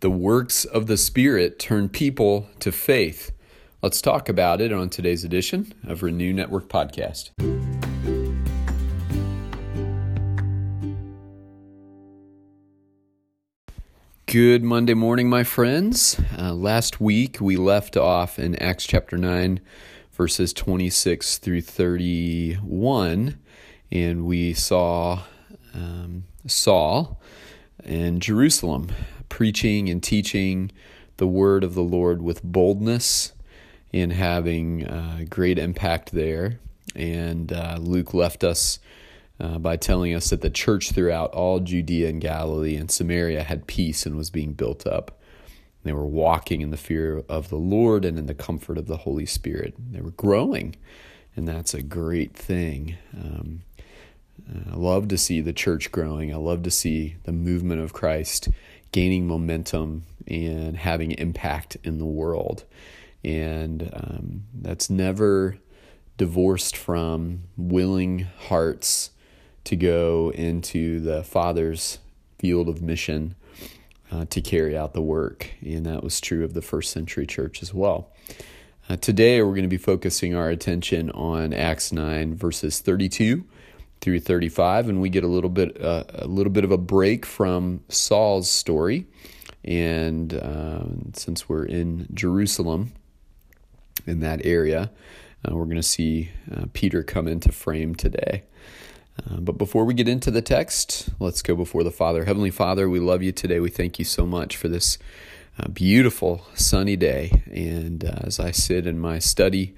The works of the Spirit turn people to faith. Let's talk about it on today's edition of Renew Network Podcast. Good Monday morning, my friends. Uh, last week we left off in Acts chapter 9, verses 26 through 31, and we saw um, Saul in Jerusalem preaching and teaching the word of the Lord with boldness and having uh, great impact there. And uh, Luke left us uh, by telling us that the church throughout all Judea and Galilee and Samaria had peace and was being built up. They were walking in the fear of the Lord and in the comfort of the Holy Spirit. They were growing, and that's a great thing. Um, I love to see the church growing. I love to see the movement of Christ gaining momentum and having impact in the world. And um, that's never divorced from willing hearts to go into the Father's field of mission uh, to carry out the work. And that was true of the first century church as well. Uh, today, we're going to be focusing our attention on Acts 9, verses 32 through 35, and we get a little bit uh, a little bit of a break from Saul's story. And uh, since we're in Jerusalem, in that area, uh, we're going to see uh, Peter come into frame today. Uh, but before we get into the text, let's go before the Father. Heavenly Father, we love you today. We thank you so much for this uh, beautiful sunny day. And uh, as I sit in my study,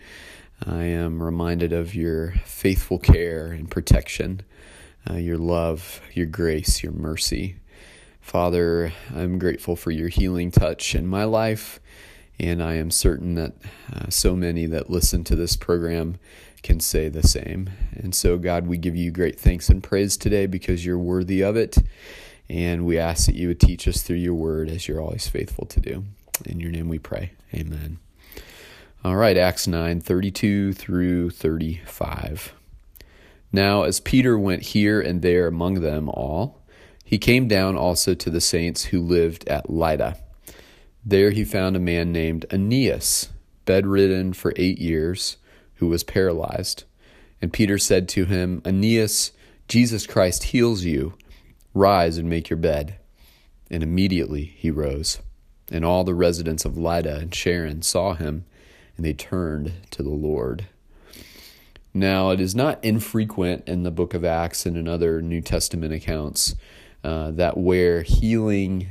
I am reminded of your faithful care and protection, uh, your love, your grace, your mercy. Father, I'm grateful for your healing touch in my life. And I am certain that uh, so many that listen to this program can say the same. And so, God, we give you great thanks and praise today because you're worthy of it. And we ask that you would teach us through your word as you're always faithful to do. In your name we pray. Amen. All right, Acts 9 32 through 35. Now, as Peter went here and there among them all, he came down also to the saints who lived at Lydda. There he found a man named Aeneas, bedridden for eight years who was paralyzed. And Peter said to him, Aeneas, Jesus Christ heals you. Rise and make your bed. And immediately he rose. And all the residents of Lydda and Sharon saw him, and they turned to the Lord. Now, it is not infrequent in the book of Acts and in other New Testament accounts uh, that where healing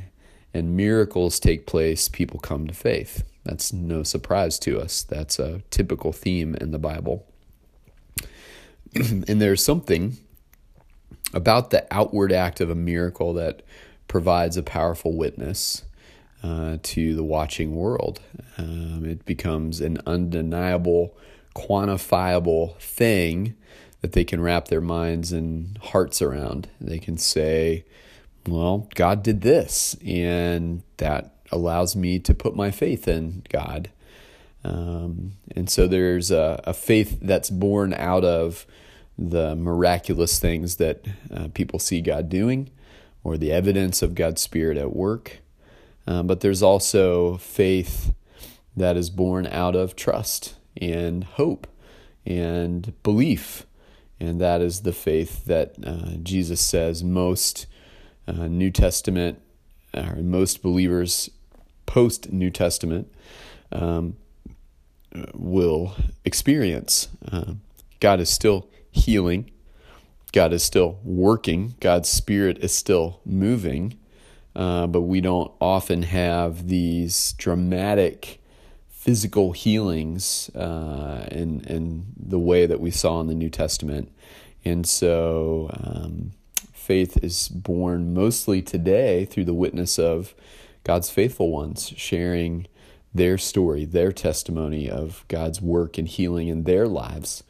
and miracles take place, people come to faith. That's no surprise to us. That's a typical theme in the Bible. and there's something about the outward act of a miracle that provides a powerful witness uh, to the watching world. Um, it becomes an undeniable, quantifiable thing that they can wrap their minds and hearts around. They can say, well, God did this, and that allows me to put my faith in God. Um, and so there's a, a, faith that's born out of the miraculous things that uh, people see God doing or the evidence of God's Spirit at work. Um, but there's also faith that is born out of trust and hope and belief. And that is the faith that uh, Jesus says most uh, New Testament or most believers post New Testament um, will experience. Uh, God is still healing, God is still working, God's Spirit is still moving, uh, but we don't often have these dramatic physical healings uh, in, in the way that we saw in the New Testament. And so um, faith is born mostly today through the witness of God's faithful ones sharing their story, their testimony of God's work and healing in their lives.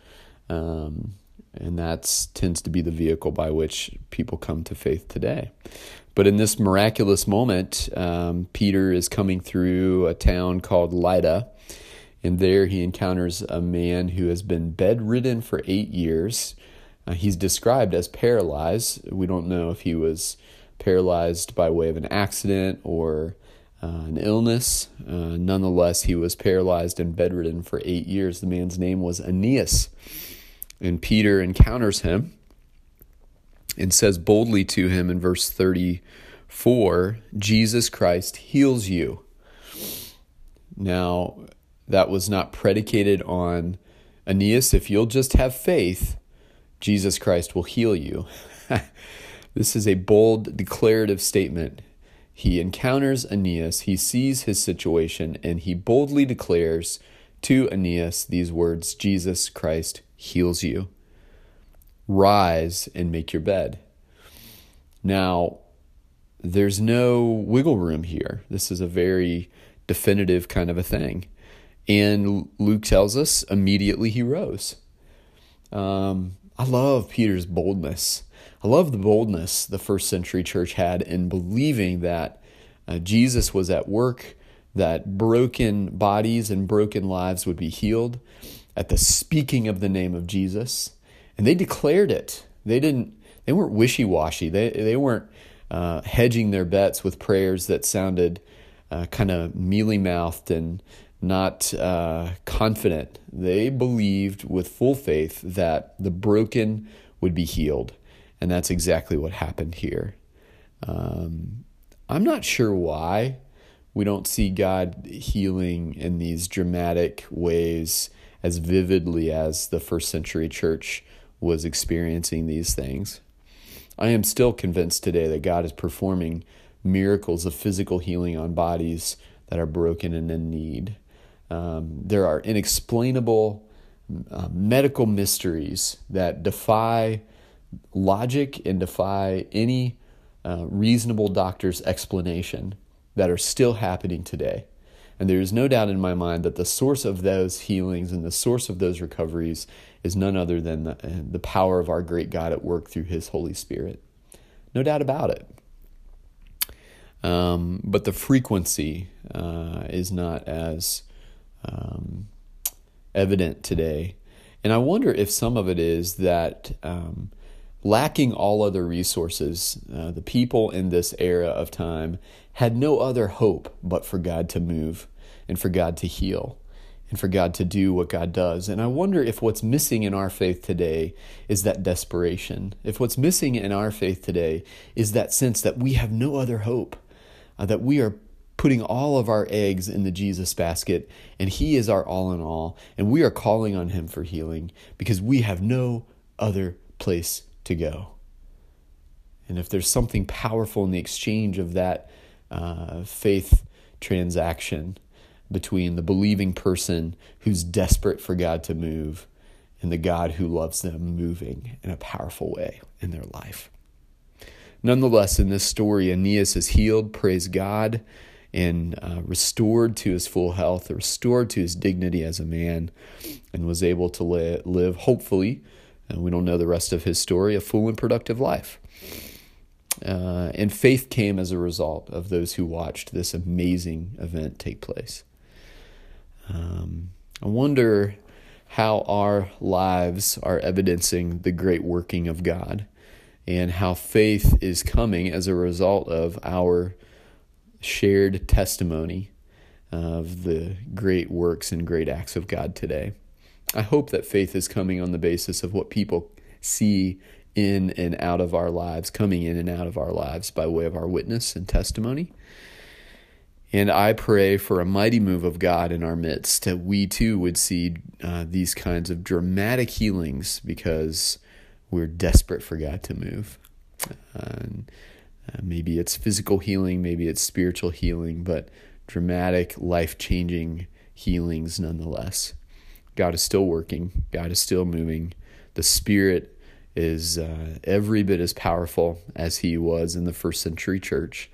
Um, and that tends to be the vehicle by which people come to faith today. But in this miraculous moment, um, Peter is coming through a town called Lydda, and there he encounters a man who has been bedridden for eight years. Uh, he's described as paralyzed. We don't know if he was paralyzed by way of an accident or uh, an illness. Uh, nonetheless, he was paralyzed and bedridden for eight years. The man's name was Aeneas. And Peter encounters him and says boldly to him in verse 34 Jesus Christ heals you. Now, that was not predicated on Aeneas. If you'll just have faith, Jesus Christ will heal you. this is a bold declarative statement. He encounters Aeneas, he sees his situation, and he boldly declares to Aeneas these words Jesus Christ heals you. Rise and make your bed. Now, there's no wiggle room here. This is a very definitive kind of a thing. And Luke tells us immediately he rose. Um, I love Peter's boldness. I love the boldness the first century church had in believing that uh, Jesus was at work, that broken bodies and broken lives would be healed at the speaking of the name of Jesus. And they declared it. They didn't they weren't wishy-washy. They they weren't uh, hedging their bets with prayers that sounded uh, kind of mealy-mouthed and not uh, confident. They believed with full faith that the broken would be healed. And that's exactly what happened here. Um, I'm not sure why we don't see God healing in these dramatic ways as vividly as the first century church was experiencing these things. I am still convinced today that God is performing miracles of physical healing on bodies that are broken and in need. Um, there are inexplainable uh, medical mysteries that defy logic and defy any uh, reasonable doctor's explanation that are still happening today. And there is no doubt in my mind that the source of those healings and the source of those recoveries is none other than the, the power of our great God at work through His Holy Spirit. No doubt about it. Um, but the frequency uh, is not as um, evident today. And I wonder if some of it is that um, lacking all other resources, uh, the people in this era of time had no other hope but for God to move and for God to heal and for God to do what God does. And I wonder if what's missing in our faith today is that desperation. If what's missing in our faith today is that sense that we have no other hope, uh, that we are putting all of our eggs in the Jesus basket, and He is our all in all, and we are calling on Him for healing because we have no other place to go. And if there's something powerful in the exchange of that uh, faith transaction between the believing person who's desperate for God to move and the God who loves them moving in a powerful way in their life. Nonetheless, in this story, Aeneas is healed, praise God, and uh, restored to his full health, restored to his dignity as a man, and was able to li- live, hopefully, and we don't know the rest of his story, a full and productive life. Uh, and faith came as a result of those who watched this amazing event take place. Um, I wonder how our lives are evidencing the great working of God and how faith is coming as a result of our shared testimony of the great works and great acts of God today. I hope that faith is coming on the basis of what people see in and out of our lives, coming in and out of our lives by way of our witness and testimony. And I pray for a mighty move of God in our midst that we too would see uh, these kinds of dramatic healings because we're desperate for God to move. Uh, maybe it's physical healing, maybe it's spiritual healing, but dramatic, life changing healings nonetheless. God is still working, God is still moving. The Spirit is uh, every bit as powerful as He was in the first century church.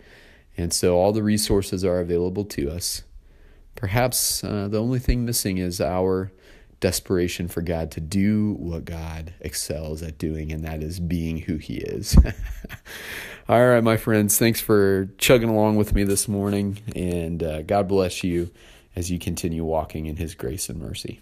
And so all the resources are available to us. Perhaps uh, the only thing missing is our desperation for God to do what God excels at doing, and that is being who He is. All right, my friends, thanks for chugging along with me this morning, and uh, God bless you as you continue walking in His grace and mercy.